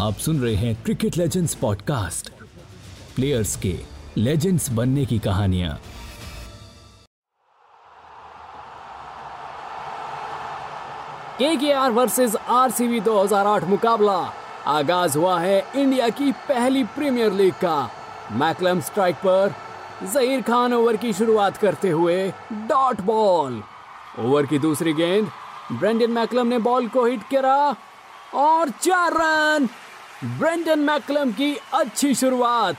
आप सुन रहे हैं क्रिकेट लेजेंड्स पॉडकास्ट प्लेयर्स के लेजेंड्स बनने की कहानियाँ। केकेआर वर्सेस आरसीबी 2008 मुकाबला आगाज़ हुआ है इंडिया की पहली प्रीमियर लीग का। मैकलम स्ट्राइक पर जहीर खान ओवर की शुरुआत करते हुए डॉट बॉल ओवर की दूसरी गेंद, ब्रेंडन मैकलम ने बॉल को हिट करा और चार रन। ब्रेंडन मैकलम की अच्छी शुरुआत।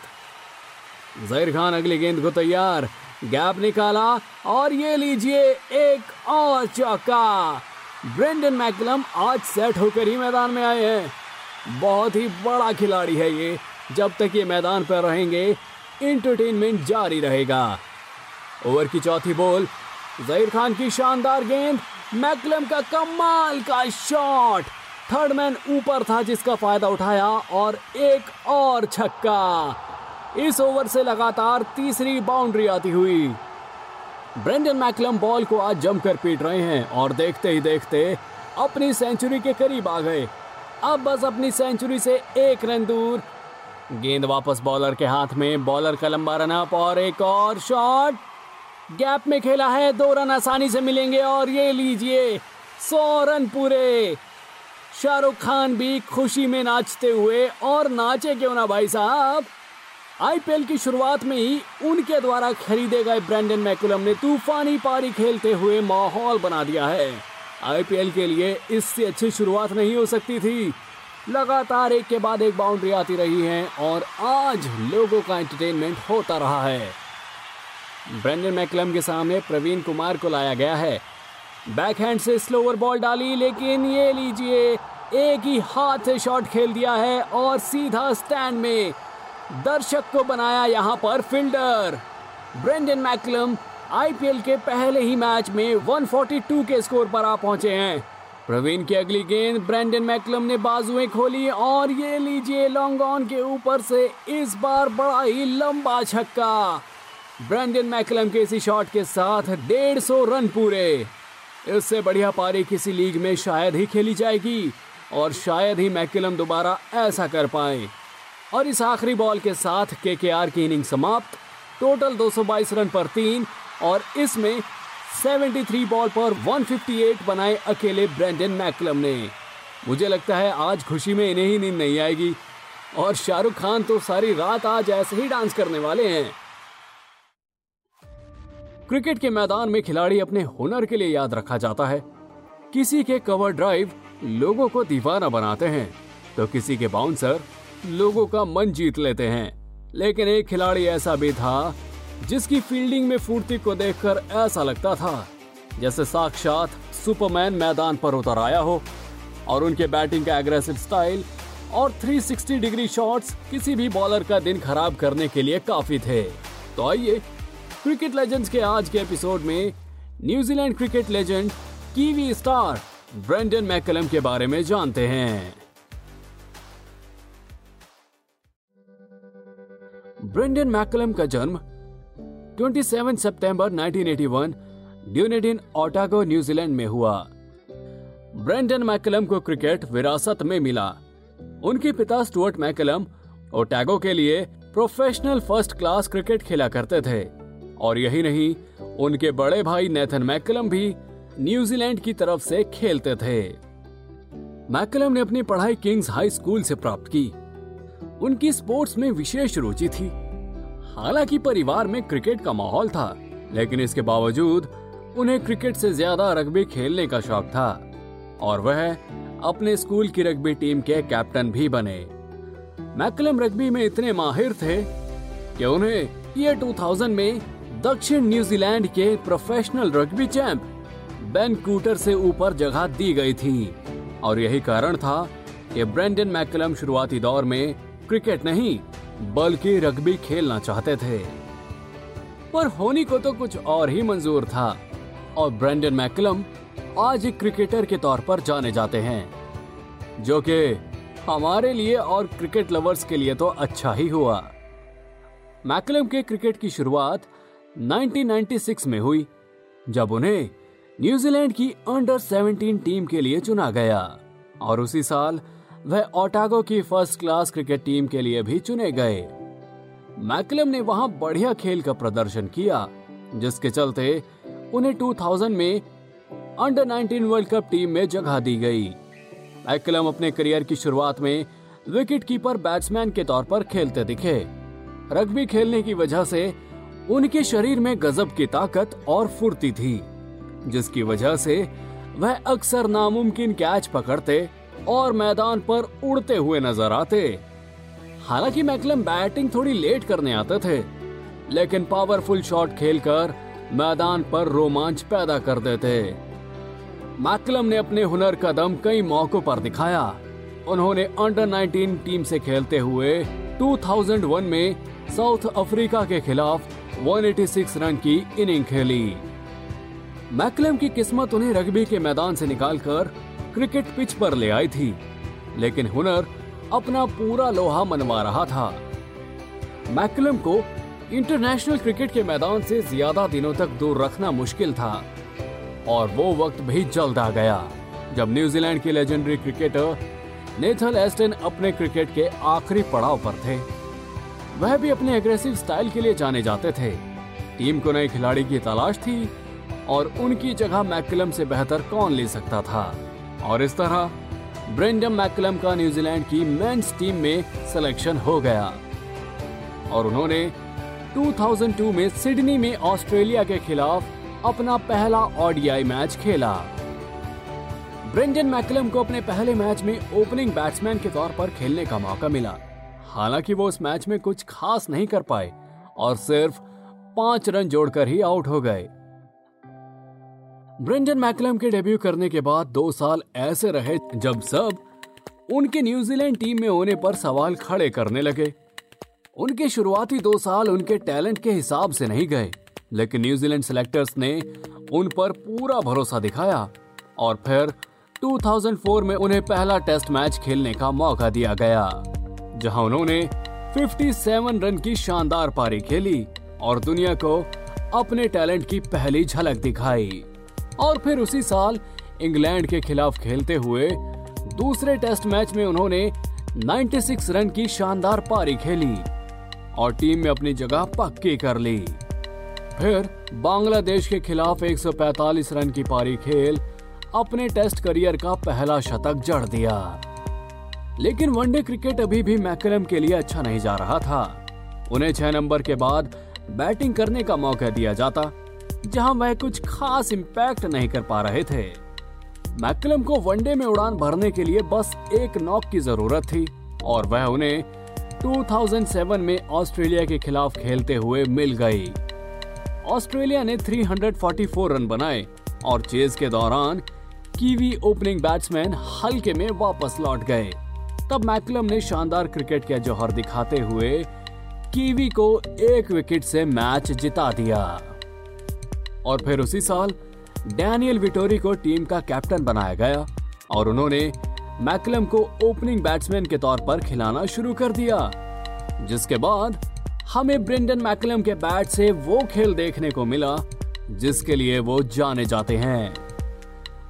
जहीर खान अगली गेंद को तैयार, गैप निकाला और ये लीजिए एक और चौका। ब्रेंडन मैकलम आज सेट होकर ही मैदान में आए हैं। बहुत ही बड़ा खिलाड़ी है ये, जब तक ये मैदान पर रहेंगे इंटरटेनमेंट जारी रहेगा। ओवर की चौथी बॉल जहीर खान की शानदार गेंद, मैकलम का कमाल का शॉट। थर्ड मैन ऊपर था जिसका फ़ायदा उठाया और एक और छक्का। इस ओवर से लगातार तीसरी बाउंड्री आती हुई। ब्रेंडन मैकलम बॉल को आज जमकर पीट रहे हैं और देखते ही देखते अपनी सेंचुरी के करीब आ गए। अब बस अपनी सेंचुरी से एक रन दूर। गेंद वापस बॉलर के हाथ में, बॉलर का लंबा रन अप और एक और शॉट। गैप में खेला है, दो रन आसानी से मिलेंगे और ये लीजिए सौ रन पूरे। शाहरुख खान भी खुशी में नाचते हुए और नाचे क्यों ना भाई साहब? आईपीएल की शुरुआत में ही उनके द्वारा खरीदे गए ब्रैंडन मैकुलम ने तूफानी पारी खेलते हुए माहौल बना दिया है। आईपीएल के लिए इससे अच्छी शुरुआत नहीं हो सकती थी। लगातार एक के बाद एक बाउंड्री आती रही है और आज लोगों का एंटरटेनमेंट होता रहा है। ब्रेंडन मैकलम के सामने प्रवीण कुमार को लाया गया है। बैकहैंड से स्लोअर बॉल डाली, लेकिन ये लीजिए, एक ही हाथ से शॉट खेल दिया है और सीधा स्टैंड में दर्शक को बनाया यहाँ पर फील्डर ब्रेंडन मैकलम आईपीएल के पहले ही मैच में 142 के स्कोर पर आ पहुँचे हैं। प्रवीण की अगली गेंद ब्रेंडन मैकलम ने बाजुएँ खोली और ये लीजिए लॉन्ग ऑन के ऊपर से इस बार बड़ा ही लंबा छक्का। ब्रेंडन मैकलम के इसी शॉट के साथ डेढ़ सौ रन पूरे। इससे बढ़िया पारी किसी लीग में शायद ही खेली जाएगी और शायद ही मैकलम दोबारा ऐसा कर पाए। और इस आखिरी बॉल के साथ केकेआर की इनिंग समाप्त। टोटल 222 रन पर तीन और इसमें 73 बॉल पर 158 बनाए अकेले ब्रेंडन मैकलम ने। मुझे लगता है आज खुशी में इन्हें ही नींद नहीं आएगी। और शाहरुख खान तो सारी रात आज ऐसे ही डांस करने वाले हैं। क्रिकेट के मैदान में खिलाड़ी अपने हुनर के लिए याद रखा जाता है। किसी के कवर ड्राइव लोगों को दीवाना बनाते हैं तो किसी के बाउंसर लोगों का मन जीत लेते हैं। लेकिन एक खिलाड़ी ऐसा भी था, जिसकी फील्डिंग में फूर्ति को देखकर ऐसा लगता था, जैसे साक्षात सुपरमैन मैदान पर उतर आया हो, और उनके बैटिंग का एग्रेसिव स्टाइल और 360 डिग्री शॉट्स किसी भी बॉलर का दिन खराब करने के लिए काफ़ी थे। तो आइए क्रिकेट लेजेंड्स के आज के एपिसोड में New Zealand cricket legend Kiwi star Brendon McCullum के बारे में जानते हैं। ब्रेंडन मैकलम का जन्म 27 सितंबर 1981 ड्यूनेडिन, ओटागो, न्यूजीलैंड में हुआ। ब्रेंडन मैकलम को क्रिकेट विरासत में मिला। उनके पिता स्टुअर्ट मैकलम ओटागो के लिए प्रोफेशनल फ़र्स्ट क्लास क्रिकेट खेला करते थे। और यही नहीं, उनके बड़े भाई नेथन मैकलम भी न्यूजीलैंड की तरफ़ से खेलते थे। मैकलम ने अपनी पढ़ाई किंग्स हाई स्कूल से प्राप्त की। उनकी स्पोर्ट्स में विशेष रुचि थी। हालाँकि परिवार में क्रिकेट का माहौल था, लेकिन इसके बावजूद उन्हें क्रिकेट से ज़्यादा रग्बी खेलने का शौक था, और वह अपने स्कूल की रग्बी टीम के कैप्टन भी बने। मैकलम रग्बी में इतने माहिर थे कि उन्हें ईयर 2000 में दक्षिण न्यूजीलैंड के प्रोफेशनल रग्बी चैंप, बेन कूटर से ऊपर जगह दी गई थी। और यही कारण था कि ब्रेंडन मैकलम शुरुआती दौर में क्रिकेट नहीं, बल्कि रग्बी खेलना चाहते थे। पर होनी को तो कुछ और ही मंजूर था, और ब्रेंडन मैकलम आज एक क्रिकेटर के तौर पर जाने जाते हैं, जो कि हमारे लिए और क्रिकेट लवर्स के लिए तो अच्छा ही हुआ। मैकलम के क्रिकेट की शुरुआत 1996 में हुई, जब उन्हें न्यूजीलैंड की अंडर 17 टीम के लिए चुना गया। और उसी साल, वह ओटागो की फ़र्स्ट क्लास क्रिकेट टीम के लिए भी चुने गए। मैकलम ने वहाँ बढ़िया खेल का प्रदर्शन किया, जिसके चलते उन्हें 2000 में अंडर 19 वर्ल्ड कप टीम में जगह दी गई। मैकलम अपने करियर की शुरुआत में विकेट कीपर बैट्समैन के तौर पर खेलते दिखे। रग्बी खेलने की वजह से उनके शरीर में गजब की ताकत और फुर्ती थी, जिसकी वजह से वह अक्सर नामुमकिन कैच पकड़ते और मैदान पर उड़ते हुए नज़र आते। हालाँकि मैकलम बैटिंग थोड़ी लेट करने आते थे, लेकिन पावरफुल शॉट खेलकर मैदान पर रोमांच पैदा कर देते। मैकलम ने अपने हुनर का दम कई मौकों पर दिखाया। उन्होंने अंडर 19 टीम से खेलते हुए 2001 में साउथ अफ्रीका के खिलाफ 186 रन की इनिंग खेली। मैकलम की किस्मत उन्हें रग्बी के मैदान से निकालकर क्रिकेट पिच पर ले आई थी, लेकिन हुनर अपना पूरा लोहा मनवा रहा था। मैकलम को इंटरनेशनल क्रिकेट के मैदान से ज़्यादा दिनों तक दूर रखना मुश्किल था, और वो वक्त भी जल्द आ गया, जब न्यूजीलैंड के लेजेंडरी क्रिकेटर नेथल एस्टन अपने क्रिकेट के आखिरी पड़ाव पर थे। वह भी अपने एग्रेसिव स्टाइल के लिए जाने जाते थे। टीम को नए खिलाड़ी की तलाश थी और उनकी जगह मैकलम से बेहतर कौन ले सकता था। और इस तरह ब्रेंडम मैकलम का न्यूजीलैंड की मेंस टीम में सिलेक्शन हो गया। और उन्होंने 2002 में सिडनी में ऑस्ट्रेलिया के खिलाफ अपना पहला ओडीआई मैच खेला। ब्रेंडन मैकलम को अपने पहले मैच में ओपनिंग बैट्समैन के तौर पर खेलने का मौका मिला। हालाँकि वो उस मैच में कुछ खास नहीं कर पाए और सिर्फ़ पाँच रन जोड़कर ही आउट हो गए। ब्रेंडन मैकलम के डेब्यू करने के बाद दो साल ऐसे रहे जब सब उनके न्यूजीलैंड टीम में होने पर सवाल खड़े करने लगे। उनके शुरुआती दो साल उनके टैलेंट के हिसाब से नहीं गए, लेकिन न्यूजीलैंड सिलेक्टर्स ने उन पर पूरा भरोसा दिखाया और फिर 2004 में उन्हें पहला टेस्ट मैच खेलने का मौका दिया गया। जहाँ उन्होंने 57 रन की शानदार पारी खेली और दुनिया को अपने टैलेंट की पहली झलक दिखाई। और फिर उसी साल इंग्लैंड के खिलाफ खेलते हुए दूसरे टेस्ट मैच में उन्होंने 96 रन की शानदार पारी खेली और टीम में अपनी जगह पक्की कर ली। फिर बांग्लादेश के खिलाफ 145 रन की पारी खेल अपने टेस्ट करियर का पहला शतक जड़ दिया। लेकिन वनडे क्रिकेट अभी भी मैकलम के लिए अच्छा नहीं जा रहा था। उन्हें छह नंबर के बाद बैटिंग करने का मौका दिया जाता, जहाँ वह कुछ खास इम्पैक्ट नहीं कर पा रहे थे। मैकलम को वनडे में उड़ान भरने के लिए बस एक नॉक की ज़रूरत थी, और वह उन्हें 2007 में ऑस्ट्रेलिया के खिलाफ खेलते हुए मिल गई। ऑस्ट्रेलिया ने 344 रन बनाए, और चेज के दौरान कीवी ओपनिंग बैट्समैन हल्के में वापस लौट गए। तब मैकलम ने शानदार क्रिकेट के जौहर दिखाते हुए कीवी को एक विकेट से मैच जिता दिया। और फिर उसी साल, डैनियल विटोरी को टीम का कैप्टन बनाया गया और उन्होंने मैकलम को ओपनिंग बैट्समैन के तौर पर खिलाना शुरू कर दिया, जिसके बाद हमें ब्रिंडन मैकलम के बैट से वो खेल देखने को मिला, जिसके लिए वो जाने जाते हैं।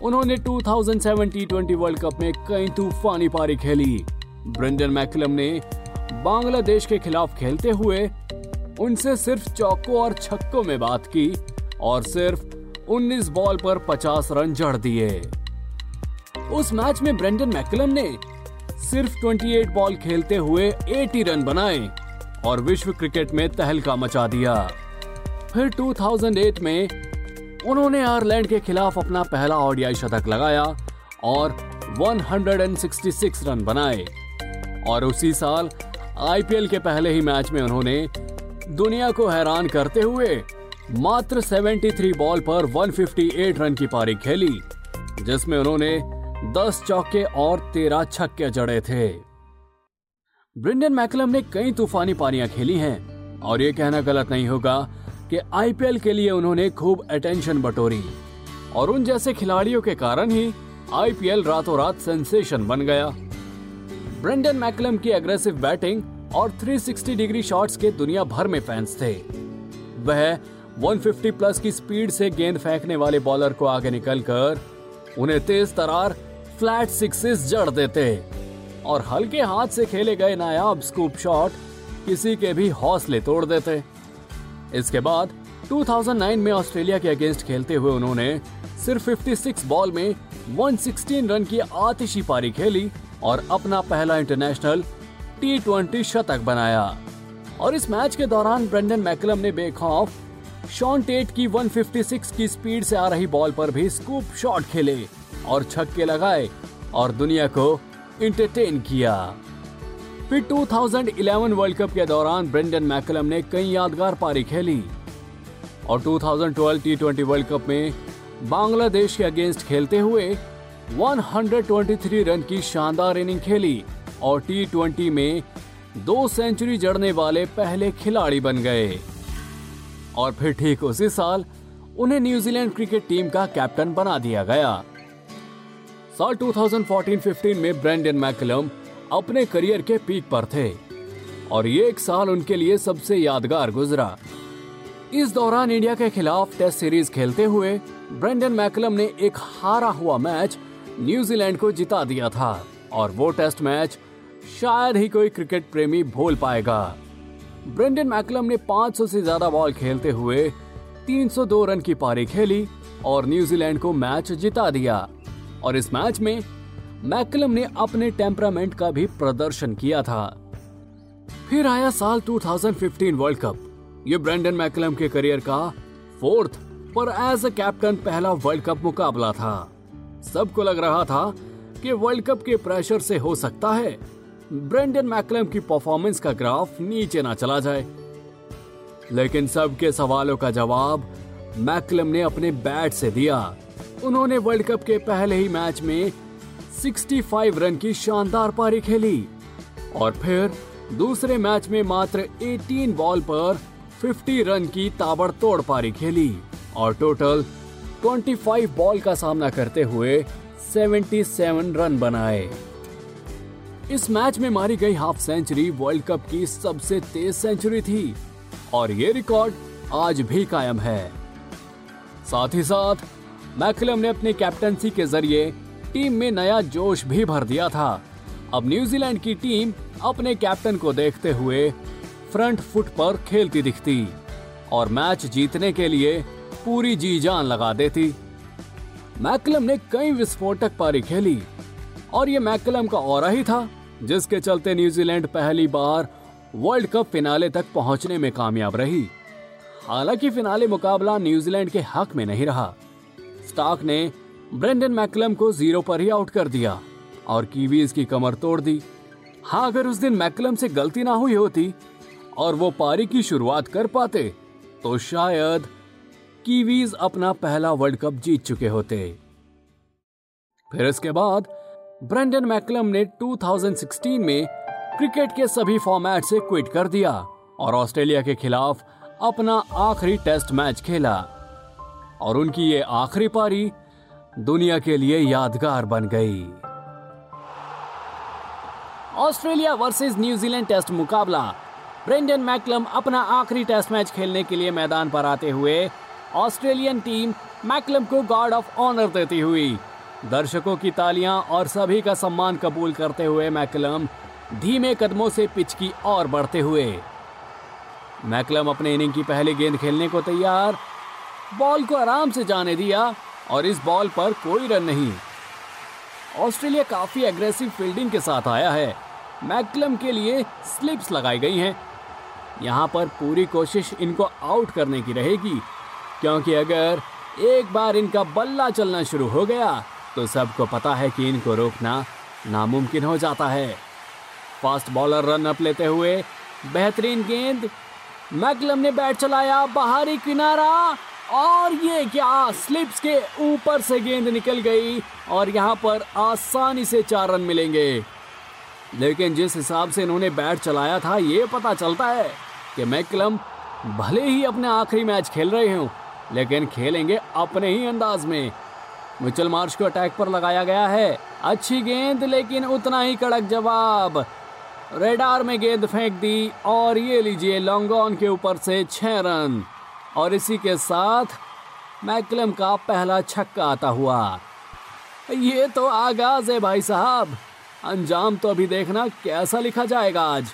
उन्होंने 2007 टी वर्ल्ड कप में कई तूफानी पारी खेली। ब्रेंडन मैकलम ने बांग्लादेश के खिलाफ खेलते हुए उनसे सिर्फ़ चौकों और छक्कों में बात की और सिर्फ़ 19 बॉल पर 50 रन जड़ दिए। उस मैच में ब्रेंडन मैकलम ने सिर्फ़ 28 बॉल खेलते हुए 80 रन बनाए और विश्व क्रिकेट में तहलका मचा दिया। फिर 2008 में उन्होंने आयरलैंड के खिलाफ अपना पहला ओडीआई शतक लगाया और 166 रन बनाए। और उसी साल आईपीएल के पहले ही मैच में उन्होंने दुनिया को हैरान करते हुए मात्र 73 बॉल पर 158 रन की पारी खेली, जिसमें उन्होंने 10 चौके और 13 छक्के जड़े थे। ब्रिंडन मैकलम ने कई तूफानी पारियाँ खेली हैं, और ये कहना गलत नहीं होगा कि आईपीएल के लिए उन्होंने खूब अटेंशन बटोरी। और उन जैसे खिलाड़ियों के कारण ही आईपीएल रातों रात सेंसेशन बन गया। ब्रेंडन मैकलम की एग्रेसिव बैटिंग और 360 डिग्री शॉट्स के दुनिया भर में फैंस थे। वह 150 प्लस की स्पीड से गेंद फेंकने वाले बॉलर को आगे निकलकर उन्हें तेज तरार फ्लैट सिक्सेस जड़ देते। और हल्के हाथ से खेले गए नायाब स्कूप शॉट किसी के भी हौसले तोड़ देते। इसके बाद 2009 में ऑस्ट्रेलिया के अगेंस्ट खेलते हुए उन्होंने सिर्फ़ 56 बॉल में 116 रन की आतिशी पारी खेली और अपना पहला इंटरनेशनल टी शतक बनाया। और इस मैच के दौरान ब्रेंडन मैकलम ने बेखौफ शॉन टेट की 156 की स्पीड से आ रही बॉल पर भी स्कूप शॉट खेले और छक्के लगाए और दुनिया को इंटरटेन किया। फिर 2011 वर्ल्ड कप के दौरान ब्रेंडन मैकलम ने कई यादगार पारी खेली। और 2012 टी ट्वेंटी वर्ल्ड कप में बांग्लादेश के अगेंस्ट खेलते हुए 123 रन की शानदार इनिंग खेली और टी में दो सेंचुरी जड़ने वाले पहले खिलाड़ी बन गए। और फिर ठीक उसी साल उन्हें न्यूजीलैंड क्रिकेट टीम का कैप्टन बना दिया गया। साल 2014-15 में ब्रेंडन मैकलम अपने करियर के पीक पर थे और ये एक साल उनके लिए सबसे यादगार गुजरा। इस दौरान इंडिया के खिलाफ टेस्ट सीरीज़ खेलते हुए ब्रेंडन मैकलम ने एक हारा हुआ मैच न्यूजीलैंड को जिता दिया था और वो टेस्ट मैच शायद ही कोई क्रिकेट प्रेमी भूल पाएगा। ब्रेंडन मैकलम ने 500 से ज़्यादा बॉल खेलते हुए 302 रन की पारी खेली और न्यूजीलैंड को मैच जिता दिया और इस मैच में मैकलम ने अपने टेम्परामेंट का भी प्रदर्शन किया था। फिर आया साल 2015 वर्ल्ड कप। ये ब्रेंडन मैकलम के करियर का फोर्थ पर एज अ कैप्टन पहला वर्ल्ड कप मुकाबला था। सबको लग रहा था कि वर्ल्ड कप के प्रेशर से हो सकता है। ब्रेंडन मैकलम की परफॉर्मेंस का ग्राफ नीचे ना चला जाए। लेकिन सबके सवालों का जवाब मैकलम ने अपने बैट से दिया। उन्होंने वर्ल्ड कप के पहले ही मैच में 65 रन की शानदार पारी खेली। और फिर दूसरे मैच में मात्र 18 बॉल पर 50 रन की ताबड़तोड़ पारी खेली। और टोटल 25 बॉल का सामना करते हुए 77 रन बनाए। इस मैच में मारी गई हाफ़ सेंचुरी वर्ल्ड कप की सबसे तेज सेंचुरी थी। और ये रिकॉर्ड आज भी कायम है। साथ ही साथ मैकलम ने अपनी कैप्टनसी के ज़रिए टीम में नया जोश भी भर दिया था। अब न्यूजीलैंड की टीम अपने कैप्टन को देखते हुए फ्रंट फुट पर खेलती दिखती और मैच जीतने के लिए पूरी जी जान लगा देती। मैकलम ने कई विस्फोटक पारी खेली और ये मैकलम का और ही था, जिसके चलते न्यूजीलैंड पहली बार वर्ल्ड कप फिनाले तक पहुँचने में कामयाब रही। हालाँकि फिनाले मुकाबला न्यूजीलैंड के हक में नहीं रहा। स्टार्क ने ब्रेंडन मैकलम को ज़ीरो पर ही आउट कर दिया और कीवीज की कमर तोड़ दी। हाँ अगर उस दिन मैकलम से गलती ना हुई होती और वो पारी की शुरुआत कर पाते तो शायद कीवीज अपना पहला वर्ल्ड कप जीत चुके होते। फिर इसके बाद ब्रेंडन मैकलम ने 2016 में क्रिकेट के सभी फॉर्मेट से क्विट कर दिया और ऑस्ट्रेलिया के खिलाफ अपना आखिरी टेस्ट मैच खेला। और उनकी ये आखिरी पारी दुनिया के लिए यादगार बन गई। Australia versus New Zealand test मुकाबला। ब्रेंडन मैकलम अपना आखिरी टेस्ट मैच खेलने के लिए मैदान पर आते हुए ऑस्ट्रेलियन टीम मैकलम को गार्ड ऑफ़ ऑनर देती हुई। दर्शकों की तालियाँ और सभी का सम्मान कबूल करते हुए मैकलम धीमे कदमों से पिच की ओर बढ़ते हुए। मैकलम अपने इनिंग की पहली गेंद खेलने को तैयार। बॉल को आराम से जाने दिया। और इस बॉल पर कोई रन नहीं। ऑस्ट्रेलिया काफ़ी एग्रेसिव फील्डिंग के साथ आया है। मैकलम के लिए स्लिप्स लगाई गई हैं। यहाँ पर पूरी कोशिश इनको आउट करने की रहेगी, क्योंकि अगर एक बार इनका बल्ला चलना शुरू हो गया तो सबको पता है कि इनको रोकना नामुमकिन हो जाता है। फास्ट बॉलर रन अप लेते हुए बेहतरीन गेंद। मैकलम ने बैट चलाया, बाहरी किनारा। और ये क्या स्लिप्स के ऊपर से गेंद निकल गई और यहाँ पर आसानी से चार रन मिलेंगे। लेकिन जिस हिसाब से इन्होंने बैट चलाया था, ये पता चलता है कि मैकलम भले ही अपने आखिरी मैच खेल रहे हों, लेकिन खेलेंगे अपने ही अंदाज में। मिचल मार्च को अटैक पर लगाया गया है। अच्छी गेंद, लेकिन उतना ही कड़क जवाब। रेडार में गेंद फेंक दी, और ये लीजिए लॉन्गॉन के ऊपर से छः रन। और इसी के साथ मैकलम का पहला छक्का आता हुआ। ये तो आगाज़ है भाई साहब। अंजाम तो अभी देखना कैसा लिखा जाएगा आज।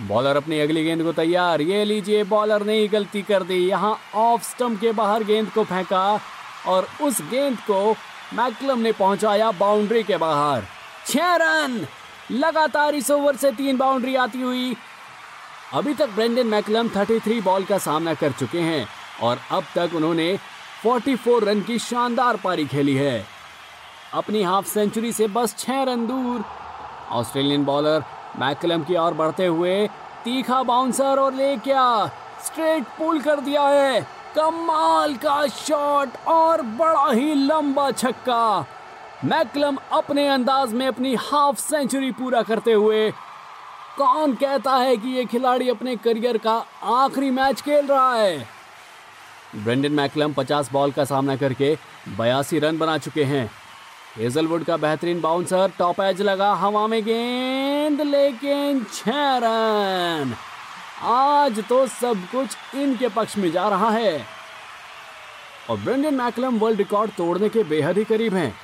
बॉलर अपनी अगली गेंद को तैयार। ये लीजिए, बॉलर ने ही गलती कर दी। यहाँ ऑफ़ स्टंप के बाहर गेंद को फेंका और उस गेंद को मैकलम ने पहुँचाया बाउंड्री के बाहर। छह रन! लगातार इस ओवर से तीन बाउंड्री आती हुई। अभी तक ब्रेंडन मैकलम 33 बॉल का सामना कर चुके हैं और अब तक उन्होंने 44 रन की शानदार पारी खेली है। अपनी हाफ़ सेंचुरी से बस छह रन दूर। ऑस्ट्रेलियन बॉलर मैकलम की ओर बढ़ते हुए तीखा बाउंसर और ले क्या स्ट्रेट पुल कर दिया है। कमाल का शॉट और बड़ा ही लंबा छक्का। मैकलम अपने अंदाज में अपनी हाफ़ सेंचुरी पूरा करते हुए कौन कहता है कि ये खिलाड़ी अपने करियर का आखिरी मैच खेल रहा है? ब्रेंडन मैकलम 50 बॉल का सामना करके बयासी रन बना चुके हैं। हेजलवुड का बेहतरीन बाउंसर, टॉप एज लगा हवा में गेंद, लेकिन छह रन। आज तो सब कुछ इनके पक्ष में जा रहा है। और ब्रेंडन मैकलम वर्ल्ड रिकॉर्ड तोड़ने के बेहद ही करीब हैं।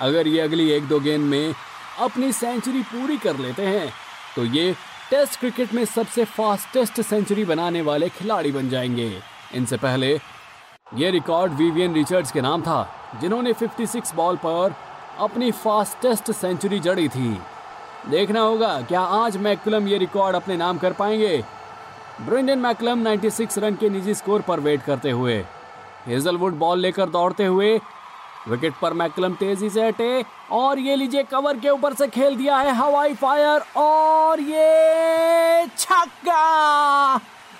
अगर ये अगली एक दो गेंद में अपनी सेंचुरी पूरी कर लेते हैं तो ये टेस्ट क्रिकेट में सबसे फास्टेस्ट सेंचुरी बनाने वाले खिलाड़ी बन जाएँगे। इनसे पहले ये रिकॉर्ड विवियन रिचर्ड्स के नाम था, जिन्होंने 56 बॉल पर अपनी फास्टेस्ट सेंचुरी जड़ी थी। देखना होगा, क्या आज मैकुलम ये रिकॉर्ड अपने नाम कर पाएँगे? ब्रिंडन मैकलम 96 रन के निजी स्कोर पर वेट करते हुए, हेजलवुड बॉल लेकर दौड़ते हुए विकेट पर मैकलम तेज़ी से हटे और ये लीजिए कवर के ऊपर से खेल दिया है हवाई फायर और ये छक्का!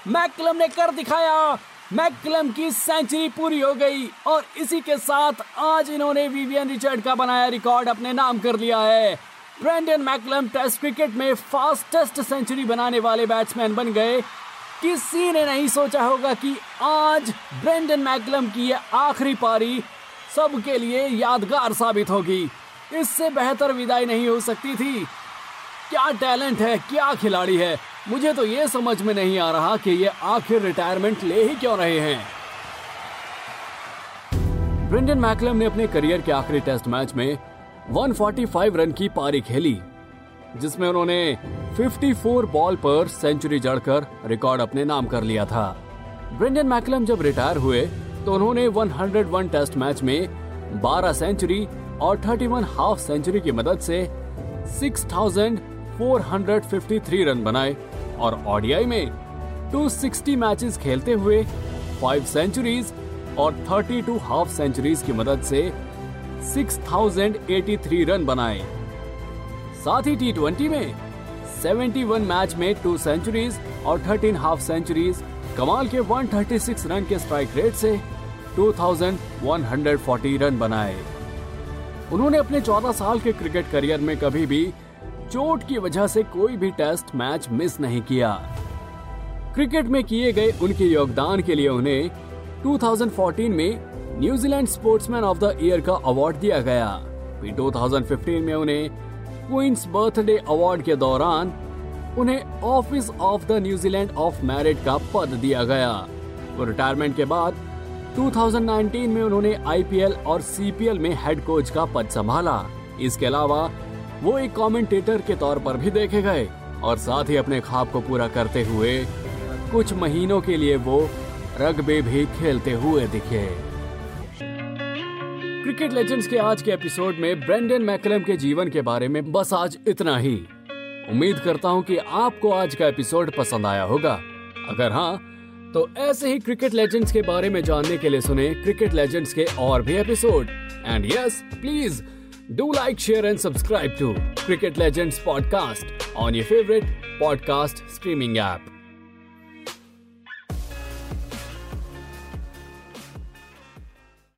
मैकलम ने कर दिखाया। मैकलम की सेंचुरी पूरी हो गई और इसी के साथ आज इन्होंने विवियन रिचर्ड का बनाया रिकॉर्ड अपने नाम कर लिया है। ब्रेंडन मैकलम टेस्ट क्रिकेट में फास्टेस्ट सेंचुरी बनाने वाले बैट्समैन बन गए। किसी ने नहीं सोचा होगा कि आज ब्रेंडन मैकलम की यह आखिरी पारी सबके लिए यादगार साबित होगी। इससे बेहतर विदाई नहीं हो सकती थी। क्या टैलेंट है, क्या खिलाड़ी है? मुझे तो ये समझ में नहीं आ रहा कि ये आखिर रिटायरमेंट ले ही क्यों रहे हैं। ब्रिंडन मैकलम ने अपने करियर के आखिरी टेस्ट मैच में 145 रन की पारी खेली, जिसमें उन्होंने 54 बॉल पर सेंचुरी जड़कर रिकॉर्ड अपने नाम कर लिया था। ब्रिंडन मैकलम जब रिटायर हुए तो उन्होंने 101 टेस्ट मैच में 12 सेंचुरी और 31 हाफ़ सेंचुरी की मदद से 6,453 रन बनाए और ओडीआई में 260 मैचेस खेलते हुए 5 सेंचुरीज और 32 हाफ़ सेंचुरीज की मदद से 6,083 रन बनाए। साथ ही टी में 71 मैच में टू सेंचुरीज और 13 हाफ़ सेंचुरीज कमाल के 136 रन के स्ट्राइक रेट से 2,140 रन बनाए। उन्होंने अपने 14 साल के क्रिकेट करियर में कभी भी चोट की वजह से कोई भी टेस्ट मैच मिस नहीं किया। क्रिकेट में किए गए उनके योगदान के लिए उन्हें 2014 में New Zealand sportsman of the year का अवार्ड दिया गया। फिर 2015 में उन्हें क्वींस बर्थडे अवार्ड के दौरान उन्हें office of the New Zealand of merit का पद दिया गया। रिटायरमेंट के बाद 2019 में उन्होंने आईपीएल और सीपीएल में हेड कोच का पद संभाला। इसके अलावा, वो एक कमेंटेटर के तौर पर भी देखे गए और साथ ही अपने ख्वाब को पूरा करते हुए, कुछ महीनों के लिए वो रग्बे भी खेलते हुए दिखे। क्रिकेट लेजेंड्स के आज के एपिसोड में ब्रेंडन मैकलम के जीवन के बारे में बस आज इतना ही। उम्मीद करता हूँ कि आपको आज का एपिसोड पसंद आया होगा। अगर हाँ तो ऐसे ही क्रिकेट लेजेंड्स के बारे में जानने के लिए सुने क्रिकेट लेजेंड्स के और भी episode and yes please do like share and subscribe to cricket legends podcast on your favourite podcast streaming app